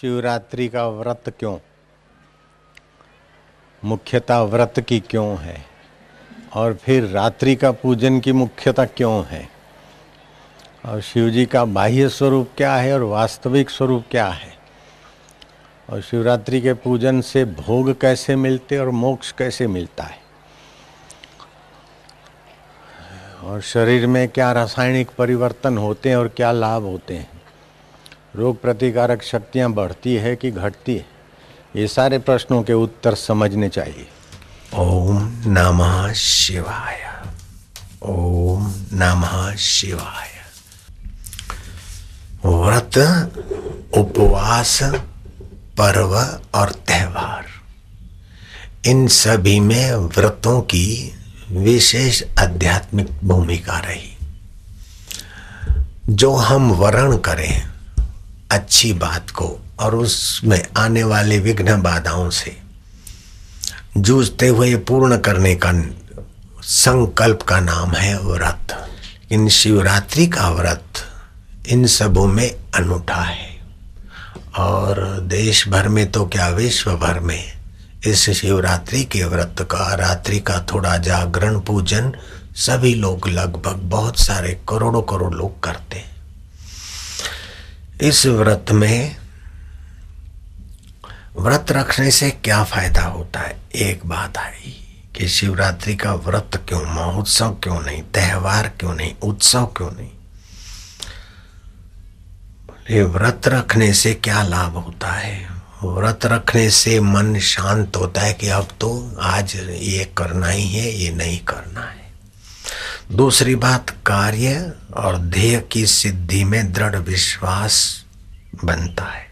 शिवरात्रि का व्रत क्यों? मुख्यता व्रत की क्यों है? और फिर रात्रि का पूजन की मुख्यता क्यों है? और शिव जी का बाह्य स्वरूप क्या है और वास्तविक स्वरूप क्या है? और शिवरात्रि के पूजन से भोग कैसे मिलते और मोक्ष कैसे मिलता है? और शरीर में क्या रासायनिक परिवर्तन होते हैं और क्या लाभ होते हैं? रोग प्रतिकारक शक्तियाँ बढ़ती है कि घटती है? ये सारे प्रश्नों के उत्तर समझने चाहिए। ओम नमः शिवाय। ओम नमः शिवाय। व्रत, उपवास, पर्व और त्योहार। इन सभी में व्रतों की विशेष आध्यात्मिक भूमिका रही। जो हम वर्ण करें अच्छी बात को और उसमें आने वाले विघ्न बाधाओं से जूझते हुए पूर्ण करने का संकल्प का नाम है व्रत। इन शिवरात्रि का व्रत इन सबों में अनूठा है। और देश भर में तो क्या विश्व भर में इस शिवरात्रि के व्रत का, रात्रि का थोड़ा जागरण पूजन सभी लोग लगभग बहुत सारे करोड़ों करोड़ लोग करते हैं। इस व्रत में व्रत रखने से क्या फ़ायदा होता है? एक बात आई कि शिवरात्रि का व्रत क्यों, महोत्सव क्यों नहीं, त्योहार क्यों नहीं, उत्सव क्यों नहीं? ये व्रत रखने से क्या लाभ होता है? व्रत रखने से मन शांत होता है कि अब तो आज ये करना ही है, ये नहीं करना है। दूसरी बात, कार्य और ध्येय की सिद्धि में दृढ़ विश्वास बनता है।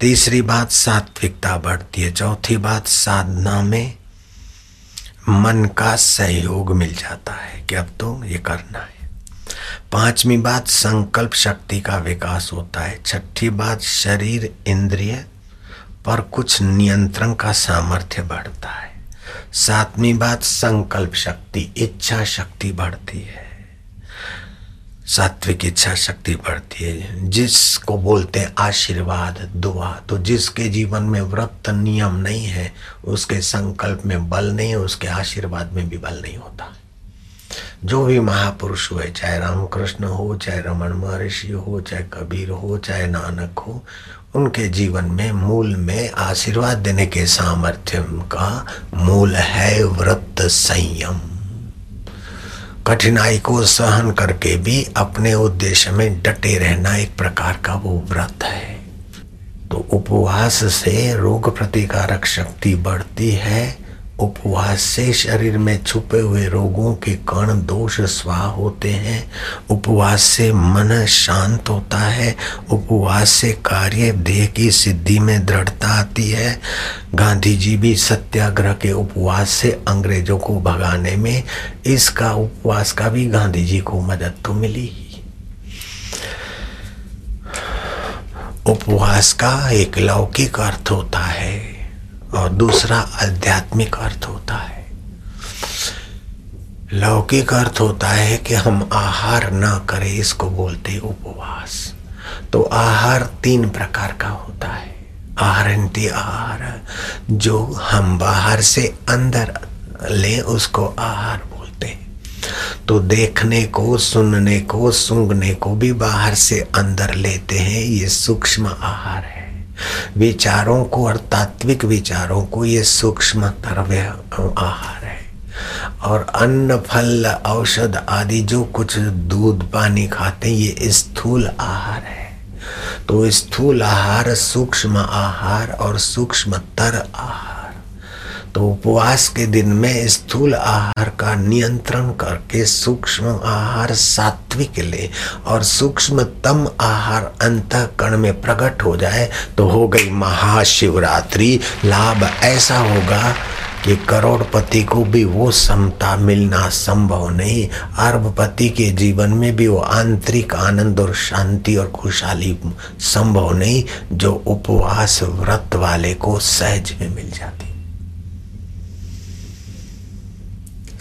तीसरी बात, सात्विकता बढ़ती है। चौथी बात, साधना में मन का सहयोग मिल जाता है कि अब तो ये करना है। पांचवी बात, संकल्प शक्ति का विकास होता है। छठी बात, शरीर, इंद्रिय पर कुछ नियंत्रण का सामर्थ्य बढ़ता है। सातवीं बात, संकल्प शक्ति, इच्छा शक्ति बढ़ती है। सात्विक इच्छा शक्ति बढ़ती है। जिसको बोलते हैं आशीर्वाद, दुआ तो जिसके जीवन में व्रत नियम नहीं है, उसके संकल्प में बल नहीं, उसके आशीर्वाद में भी बल नहीं होता। जो भी महापुरुष हुए, चाहे रामकृष्ण हो, चाहे रमन महर्षि हो, चाहे कबीर हो, चाहे नानक हो उनके जीवन में मूल में आशीर्वाद देने के सामर्थ्य का मूल है व्रत संयम। कठिनाई को सहन करके भी अपने उद्देश्य में डटे रहना एक प्रकार का वो व्रत है। तो उपवास से रोग प्रतिकारक शक्ति बढ़ती है उपवास से शरीर में छुपे हुए रोगों के कण दोष स्वाह होते हैं। उपवास से मन शांत होता है। उपवास से कार्य देह की सिद्धि में दृढ़ता आती है। गांधी जी भी सत्याग्रह के उपवास से अंग्रेज़ों को भगाने में इसका उपवास का भी गांधी जी को मदद तो मिली उपवास का एक लौकिक अर्थ होता है। और दूसरा आध्यात्मिक अर्थ होता है। लौकिक अर्थ होता है कि हम आहार ना करें, इसको बोलते उपवास। तो आहार तीन प्रकार का होता है। आहारंती आहार, जो हम बाहर से अंदर ले, उसको आहार बोलते हैं। तो देखने को, सुनने को, सूंघने को भी बाहर से अंदर लेते हैं, ये सूक्ष्म आहार है। विचारों को और तात्विक विचारों को ये सूक्ष्म तरव्य आहार है। और अन्न, फल, औषध आदि जो कुछ दूध, पानी खाते ये स्थूल आहार है। तो स्थूल आहार, सूक्ष्म आहार और सूक्ष्म तर आहार। तो उपवास के दिन में स्थूल आहार का नियंत्रण करके सूक्ष्म आहार सात्विक ले और सूक्ष्मतम आहार अंत कण में प्रकट हो जाए तो हो गई महाशिवरात्रि। लाभ ऐसा होगा कि करोड़पति को भी वो समता मिलना संभव नहीं। अरबपति के जीवन में भी वो आंतरिक आनंद और शांति और खुशहाली संभव नहीं, जो उपवास व्रत वाले को सहज में मिल जाती।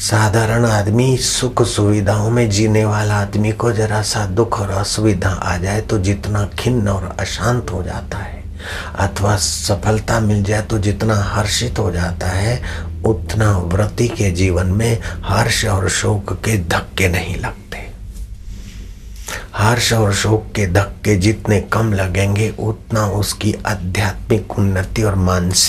साधारण आदमी सुख सुविधाओं में जीने वाला आदमी को जरा सा दुख और असुविधा आ जाए तो जितना खिन्न और अशांत हो जाता है। अथवा सफलता मिल जाए तो जितना हर्षित हो जाता है, उतना व्रति के जीवन में हर्ष और शोक के धक्के नहीं लगते। हर्ष और शोक के धक्के जितने कम लगेंगे, उतना उसकी आध्यात्मिक उन्नति और मानसिक